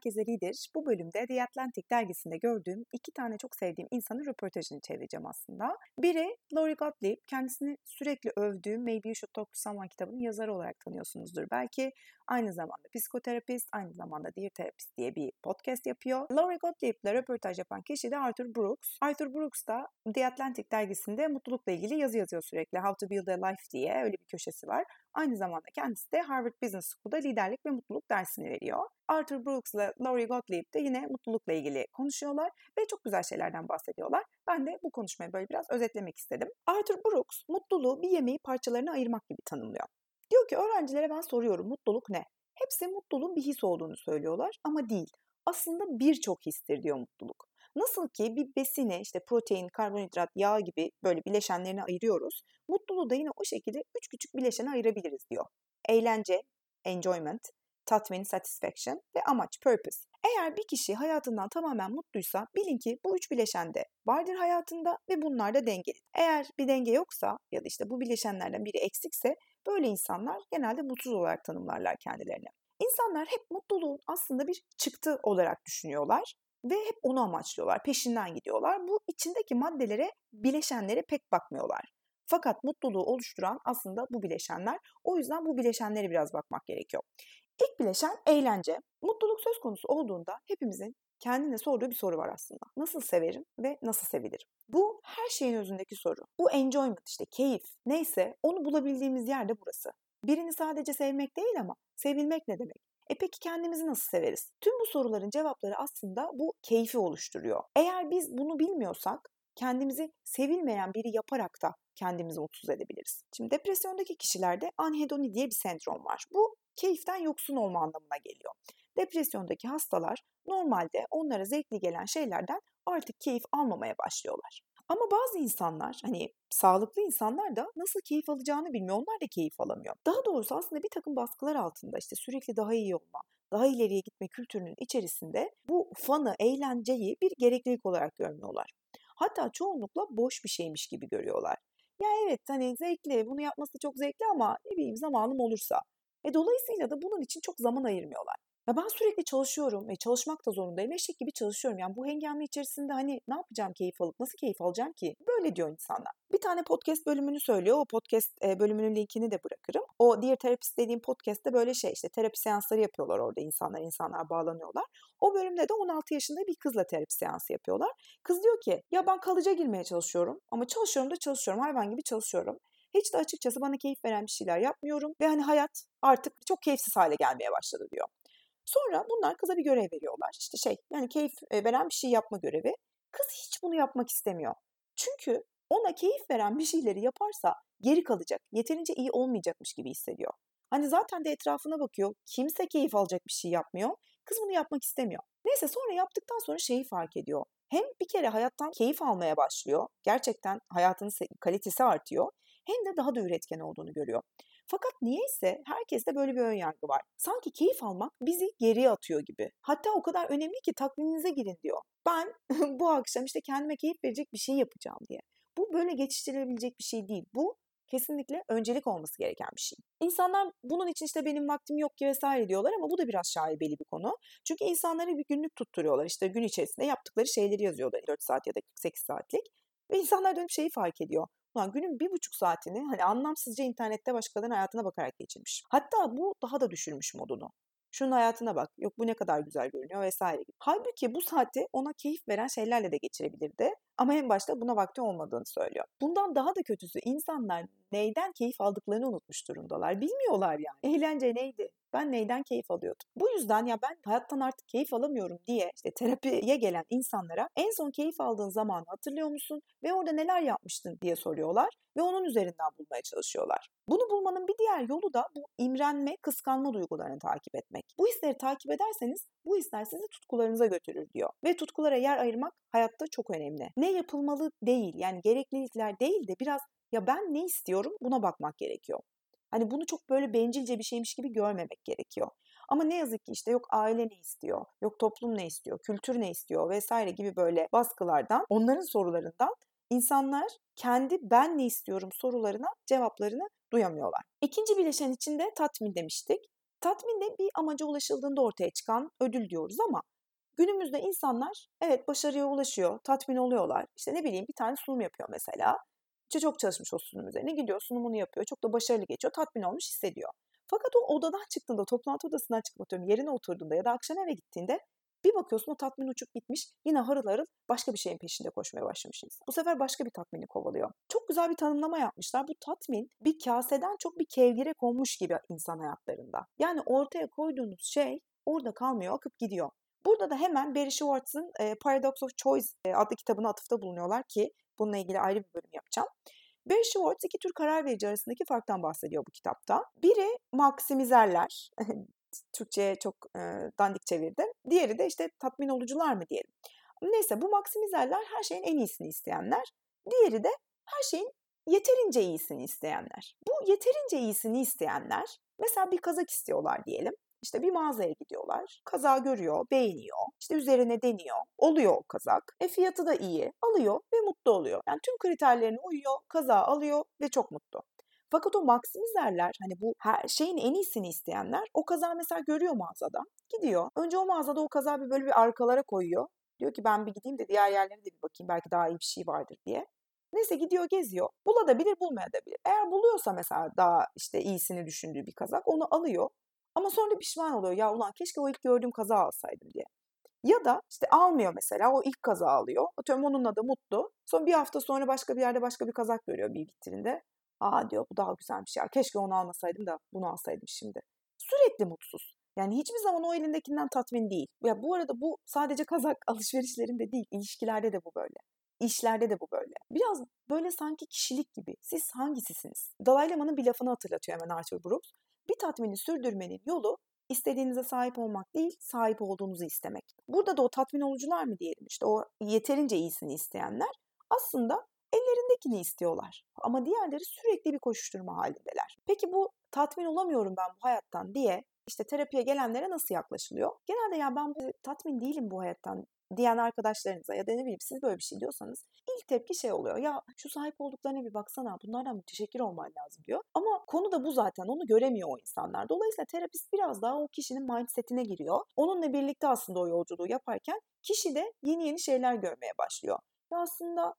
herkese lider. Bu bölümde The Atlantic dergisinde gördüğüm iki tane çok sevdiğim insanın röportajını çevireceğim aslında. Biri Lori Gottlieb, kendisini sürekli övdüğüm Maybe You Should Talk to Someone kitabının yazarı olarak tanıyorsunuzdur. Belki aynı zamanda psikoterapist, aynı zamanda Dear Therapist diye bir podcast yapıyor. Lori Gottlieb ile röportaj yapan kişi de Arthur Brooks. Arthur Brooks da The Atlantic dergisinde mutlulukla ilgili yazı yazıyor sürekli. How to Build a Life diye öyle bir köşesi var. Aynı zamanda kendisi de Harvard Business School'da liderlik ve mutluluk dersini veriyor. Arthur Brooks ile Laurie Gottlieb de yine mutlulukla ilgili konuşuyorlar ve çok güzel şeylerden bahsediyorlar. Ben de bu konuşmayı böyle biraz özetlemek istedim. Arthur Brooks mutluluğu bir yemeği parçalarına ayırmak gibi tanımlıyor. Diyor ki öğrencilere ben soruyorum mutluluk ne? Hepsi mutluluğun bir his olduğunu söylüyorlar ama değil. Aslında birçok histir diyor mutluluk. Nasıl ki bir besini işte protein, karbonhidrat, yağ gibi böyle bileşenlerine ayırıyoruz. Mutluluğu da yine o şekilde üç küçük bileşene ayırabiliriz diyor. Eğlence, enjoyment, tatmin, satisfaction ve amaç, purpose. Eğer bir kişi hayatından tamamen mutluysa bilin ki bu üç bileşen de vardır hayatında ve bunlar da dengeli. Eğer bir denge yoksa ya da işte bu bileşenlerden biri eksikse böyle insanlar genelde mutsuz olarak tanımlarlar kendilerini. İnsanlar hep mutluluğun aslında bir çıktı olarak düşünüyorlar ve hep onu amaçlıyorlar, peşinden gidiyorlar. Bu içindeki maddelere, bileşenlere pek bakmıyorlar. Fakat mutluluğu oluşturan aslında bu bileşenler. O yüzden bu bileşenlere biraz bakmak gerekiyor. İlk bileşen eğlence. Mutluluk söz konusu olduğunda hepimizin kendine sorduğu bir soru var aslında. Nasıl severim ve nasıl sevilirim? Bu her şeyin özündeki soru. Bu enjoyment işte keyif neyse onu bulabildiğimiz yer de burası. Birini sadece sevmek değil ama sevilmek ne demek? E peki kendimizi nasıl severiz? Tüm bu soruların cevapları aslında bu keyfi oluşturuyor. Eğer biz bunu bilmiyorsak kendimizi sevilmeyen biri yaparak da kendimizi mutsuz edebiliriz. Şimdi depresyondaki kişilerde anhedoni diye bir sendrom var. Bu keyiften yoksun olma anlamına geliyor. Depresyondaki hastalar normalde onlara zevkli gelen şeylerden artık keyif almamaya başlıyorlar. Ama bazı insanlar hani sağlıklı insanlar da nasıl keyif alacağını bilmiyor. Onlar da keyif alamıyor. Daha doğrusu aslında bir takım baskılar altında işte sürekli daha iyi olma, daha ileriye gitme kültürünün içerisinde bu fanı, eğlenceyi bir gereklilik olarak görmüyorlar. Hatta çoğunlukla boş bir şeymiş gibi görüyorlar. Ya evet hani zevkli, bunu yapması çok zevkli ama ne bileyim zamanım olursa. E dolayısıyla da bunun için çok zaman ayırmıyorlar. Ya ben sürekli çalışıyorum ve çalışmak da zorundayım. Eşek gibi çalışıyorum. Yani bu hengame içerisinde hani ne yapacağım keyif alıp nasıl keyif alacağım ki? Böyle diyor insanlar. Bir tane podcast bölümünü söylüyor. O podcast bölümünün linkini de bırakırım. O Dear Therapist dediğim podcast'te böyle şey işte terapi seansları yapıyorlar orada insanlar. insanlar bağlanıyorlar. O bölümde de 16 yaşında bir kızla terapi seansı yapıyorlar. Kız diyor ki ya ben kalıca girmeye çalışıyorum ama çalışıyorum da çalışıyorum hayvan gibi çalışıyorum. Hiç de açıkçası bana keyif veren bir şeyler yapmıyorum ve hani hayat artık çok keyifsiz hale gelmeye başladı diyor. Sonra bunlar kıza bir görev veriyorlar. İşte şey yani keyif veren bir şey yapma görevi. Kız hiç bunu yapmak istemiyor. Çünkü ona keyif veren bir şeyleri yaparsa geri kalacak, yeterince iyi olmayacakmış gibi hissediyor. Hani zaten de etrafına bakıyor, kimse keyif alacak bir şey yapmıyor. Kız bunu yapmak istemiyor. Neyse sonra yaptıktan sonra şeyi fark ediyor. Hem bir kere hayattan keyif almaya başlıyor. Gerçekten hayatının kalitesi artıyor. Hem de daha da üretken olduğunu görüyor. Fakat niyeyse herkeste böyle bir önyargı var. Sanki keyif almak bizi geriye atıyor gibi. Hatta o kadar önemli ki takviminize girin diyor. Ben bu akşam işte kendime keyif verecek bir şey yapacağım diye. Bu böyle geçiştirilebilecek bir şey değil. Bu kesinlikle öncelik olması gereken bir şey. İnsanlar bunun için işte benim vaktim yok ki vesaire diyorlar ama bu da biraz şaibeli bir konu. Çünkü insanlara bir günlük tutturuyorlar. İşte gün içerisinde yaptıkları şeyleri yazıyorlar 4 saat ya da 48 saatlik. Ve insanlar dönüp şeyi fark ediyor. Ulan günün bir buçuk saatini hani anlamsızca internette başkalarının hayatına bakarak geçirmiş. Hatta bu daha da düşürmüş modunu. Şunun hayatına bak, yok bu ne kadar güzel görünüyor vesaire gibi. Halbuki bu saati ona keyif veren şeylerle de geçirebilirdi. Ama en başta buna vakti olmadığını söylüyor. Bundan daha da kötüsü insanlar neyden keyif aldıklarını unutmuş durumdalar. Bilmiyorlar yani. Eğlence neydi? Ben neyden keyif alıyordum? Bu yüzden ya ben hayattan artık keyif alamıyorum diye işte terapiye gelen insanlara en son keyif aldığın zamanı hatırlıyor musun? Ve orada neler yapmıştın diye soruyorlar ve onun üzerinden bulmaya çalışıyorlar. Bunu bulmanın bir diğer yolu da bu imrenme, kıskanma duygularını takip etmek. Bu hisleri takip ederseniz bu hisler sizi tutkularınıza götürür diyor. Ve tutkulara yer ayırmak hayatta çok önemli. Ne yapılmalı değil yani gereklilikler değil de biraz ya ben ne istiyorum buna bakmak gerekiyor. Hani bunu çok böyle bencilce bir şeymiş gibi görmemek gerekiyor. Ama ne yazık ki işte yok aile ne istiyor, yok toplum ne istiyor, kültür ne istiyor vesaire gibi böyle baskılardan, onların sorularından insanlar kendi ben ne istiyorum sorularına cevaplarını duyamıyorlar. İkinci bileşen içinde tatmin demiştik. Tatmin de bir amaca ulaşıldığında ortaya çıkan ödül diyoruz ama günümüzde insanlar evet başarıya ulaşıyor, tatmin oluyorlar. İşte ne bileyim bir tane sunum yapıyor mesela. Çok çalışmış o sunum üzerine gidiyor sunumunu yapıyor. Çok da başarılı geçiyor, tatmin olmuş hissediyor. Fakat o odadan çıktığında, toplantı odasından çıkıp atıyorum yerine oturduğunda ya da akşam eve gittiğinde bir bakıyorsun o tatmin uçup gitmiş. Yine harıl harıl başka bir şeyin peşinde koşmaya başlamış insan. Bu sefer başka bir tatmini kovalıyor. Çok güzel bir tanımlama yapmışlar. Bu tatmin bir kaseden çok bir kevgire konmuş gibi insan hayatlarında. Yani ortaya koyduğunuz şey orada kalmıyor, akıp gidiyor. Burada da hemen Barry Schwartz'ın Paradox of Choice adlı kitabına atıfta bulunuyorlar ki bununla ilgili ayrı bir bölüm yapacağım. Barry Schwartz iki tür karar verici arasındaki farktan bahsediyor bu kitapta. Biri maksimizerler, Türkçe'ye çok e, dandik çevirdim. Diğeri de işte tatmin olucular mı diyelim. Neyse bu maksimizerler her şeyin en iyisini isteyenler. Diğeri de her şeyin yeterince iyisini isteyenler. Bu yeterince iyisini isteyenler mesela bir kazak istiyorlar diyelim. İşte bir mağazaya gidiyorlar. Kaza görüyor, beğeniyor. İşte üzerine deniyor. Oluyor o kazak. E fiyatı da iyi. Alıyor ve mutlu oluyor. Yani tüm kriterlerine uyuyor. Kaza alıyor ve çok mutlu. Fakat o maksimizerler hani bu her şeyin en iyisini isteyenler o kaza mesela görüyor mağazada. Gidiyor. Önce o mağazada o kaza bir böyle bir arkalara koyuyor. Diyor ki ben bir gideyim de diğer yerlere de bir bakayım belki daha iyi bir şey vardır diye. Neyse gidiyor geziyor. Bulabilir bulmayabilir. Eğer buluyorsa mesela daha işte iyisini düşündüğü bir kazak onu alıyor. Ama sonra pişman oluyor. Ya ulan keşke o ilk gördüğüm kaza alsaydım diye. Ya da işte almıyor mesela o ilk kaza alıyor. Atıyorum onunla da mutlu. Sonra bir hafta sonra başka bir yerde başka bir kazak görüyor bir vitrinde. Aa diyor bu daha güzelmiş ya. Keşke onu almasaydım da bunu alsaydım şimdi. Sürekli mutsuz. Yani hiçbir zaman o elindekinden tatmin değil. Ya bu arada bu sadece kazak alışverişlerinde değil, ilişkilerde de bu böyle. İşlerde de bu böyle. Biraz böyle sanki kişilik gibi. Siz hangisisiniz? Dalai Lama'nın bir lafını hatırlatıyor hemen Arthur Brooks. Bir tatmini sürdürmenin yolu istediğinize sahip olmak değil, sahip olduğunuzu istemek. Burada da o tatmin olucular mı diyelim işte o yeterince iyisini isteyenler aslında ellerindekini istiyorlar. Ama diğerleri sürekli bir koşuşturma halindeler. Peki bu tatmin olamıyorum ben bu hayattan diye işte terapiye gelenlere nasıl yaklaşılıyor? Genelde ya ben tatmin değilim bu hayattan diyen arkadaşlarınıza ya da ne bileyim siz böyle bir şey diyorsanız ilk tepki şey oluyor. Ya şu sahip olduklarına bir baksana bunlardan müteşekkir olman lazım diyor. Ama konu da bu zaten onu göremiyor o insanlar. Dolayısıyla terapist biraz daha o kişinin mindsetine giriyor. Onunla birlikte aslında o yolculuğu yaparken kişi de yeni yeni şeyler görmeye başlıyor ya aslında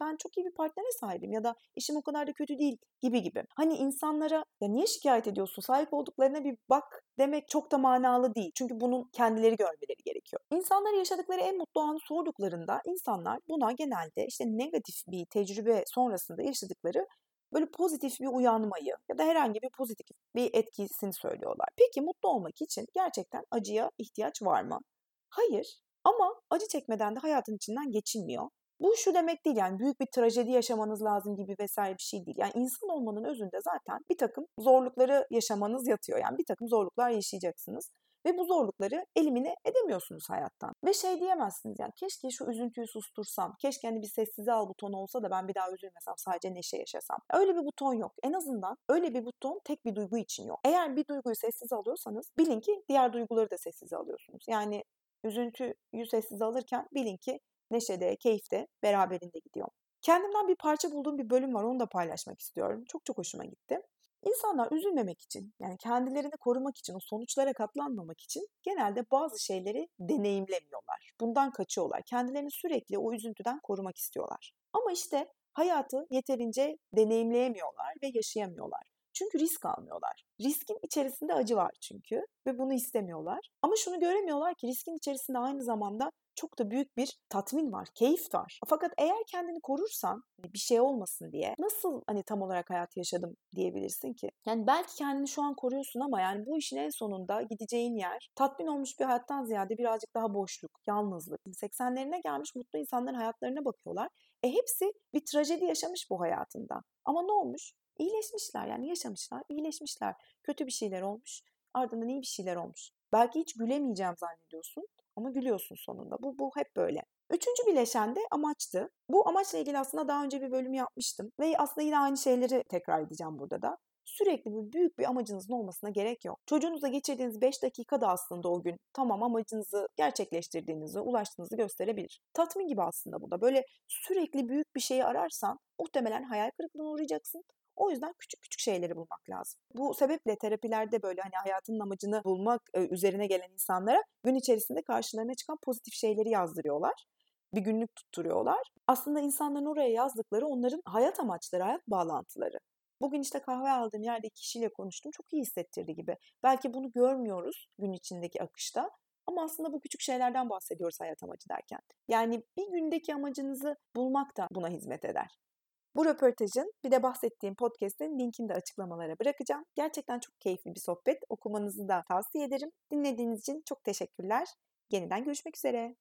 ben çok iyi bir partnere sahibim ya da işim o kadar da kötü değil gibi gibi. Hani insanlara ya niye şikayet ediyorsun sahip olduklarına bir bak demek çok da manalı değil. Çünkü bunun kendileri görmeleri gerekiyor. İnsanlar yaşadıkları en mutlu anı sorduklarında insanlar buna genelde işte negatif bir tecrübe sonrasında yaşadıkları böyle pozitif bir uyanmayı ya da herhangi bir pozitif bir etkisini söylüyorlar. Peki mutlu olmak için gerçekten acıya ihtiyaç var mı? Hayır. Ama acı çekmeden de hayatın içinden geçilmiyor. Bu şu demek değil yani büyük bir trajedi yaşamanız lazım gibi vesaire bir şey değil. Yani insan olmanın özünde zaten bir takım zorlukları yaşamanız yatıyor. Yani bir takım zorluklar yaşayacaksınız. Ve bu zorlukları elimine edemiyorsunuz hayattan. Ve şey diyemezsiniz yani keşke şu üzüntüyü sustursam, keşke hani bir sessize al butonu olsa da ben bir daha üzülmesem, sadece neşe yaşasam. Öyle bir buton yok. En azından öyle bir buton tek bir duygu için yok. Eğer bir duyguyu sessiz alıyorsanız bilin ki diğer duyguları da sessize alıyorsunuz. Yani üzüntüyü sessiz alırken bilin ki neşede, keyifte beraberinde gidiyor. Kendimden bir parça bulduğum bir bölüm var onu da paylaşmak istiyorum. Çok çok hoşuma gitti. İnsanlar üzülmemek için yani kendilerini korumak için o sonuçlara katlanmamak için genelde bazı şeyleri deneyimlemiyorlar. Bundan kaçıyorlar. Kendilerini sürekli o üzüntüden korumak istiyorlar. Ama işte hayatı yeterince deneyimleyemiyorlar ve yaşayamıyorlar. Çünkü risk almıyorlar. Riskin içerisinde acı var çünkü ve bunu istemiyorlar. Ama şunu göremiyorlar ki riskin içerisinde aynı zamanda çok da büyük bir tatmin var, keyif var. Fakat eğer kendini korursan hani bir şey olmasın diye nasıl hani tam olarak hayat yaşadım diyebilirsin ki? Yani belki kendini şu an koruyorsun ama yani bu işin en sonunda gideceğin yer tatmin olmuş bir hayattan ziyade birazcık daha boşluk, yalnızlık. 80'lerine gelmiş mutlu insanların hayatlarına bakıyorlar. E hepsi bir trajedi yaşamış bu hayatında. Ama ne olmuş? İyileşmişler yani yaşamışlar, iyileşmişler. Kötü bir şeyler olmuş, ardından iyi bir şeyler olmuş. Belki hiç gülemeyeceğim zannediyorsun ama gülüyorsun sonunda. Bu, bu hep böyle. Üçüncü bileşen de amaçtı. Bu amaçla ilgili aslında daha önce bir bölüm yapmıştım. Ve aslında yine aynı şeyleri tekrar edeceğim burada da. Sürekli bir büyük bir amacınızın olmasına gerek yok. Çocuğunuzla geçirdiğiniz 5 dakika da aslında o gün tamam amacınızı gerçekleştirdiğinizi, ulaştığınızı gösterebilir. Tatmin gibi aslında bu da. Böyle sürekli büyük bir şeyi ararsan muhtemelen hayal kırıklığına uğrayacaksın. O yüzden küçük küçük şeyleri bulmak lazım. Bu sebeple terapilerde böyle hani hayatının amacını bulmak üzerine gelen insanlara gün içerisinde karşılarına çıkan pozitif şeyleri yazdırıyorlar bir günlük tutturuyorlar. Aslında insanların oraya yazdıkları onların hayat amaçları, hayat bağlantıları. Bugün işte kahve aldığım yerde kişiyle konuştum. Çok iyi hissettirdi gibi. Belki bunu görmüyoruz gün içindeki akışta. Ama aslında bu küçük şeylerden bahsediyoruz hayat amacı derken. Yani bir gündeki amacınızı bulmak da buna hizmet eder. Bu röportajın bir de bahsettiğim podcast'in linkini de açıklamalara bırakacağım. Gerçekten çok keyifli bir sohbet. Okumanızı da tavsiye ederim. Dinlediğiniz için çok teşekkürler. Yeniden görüşmek üzere.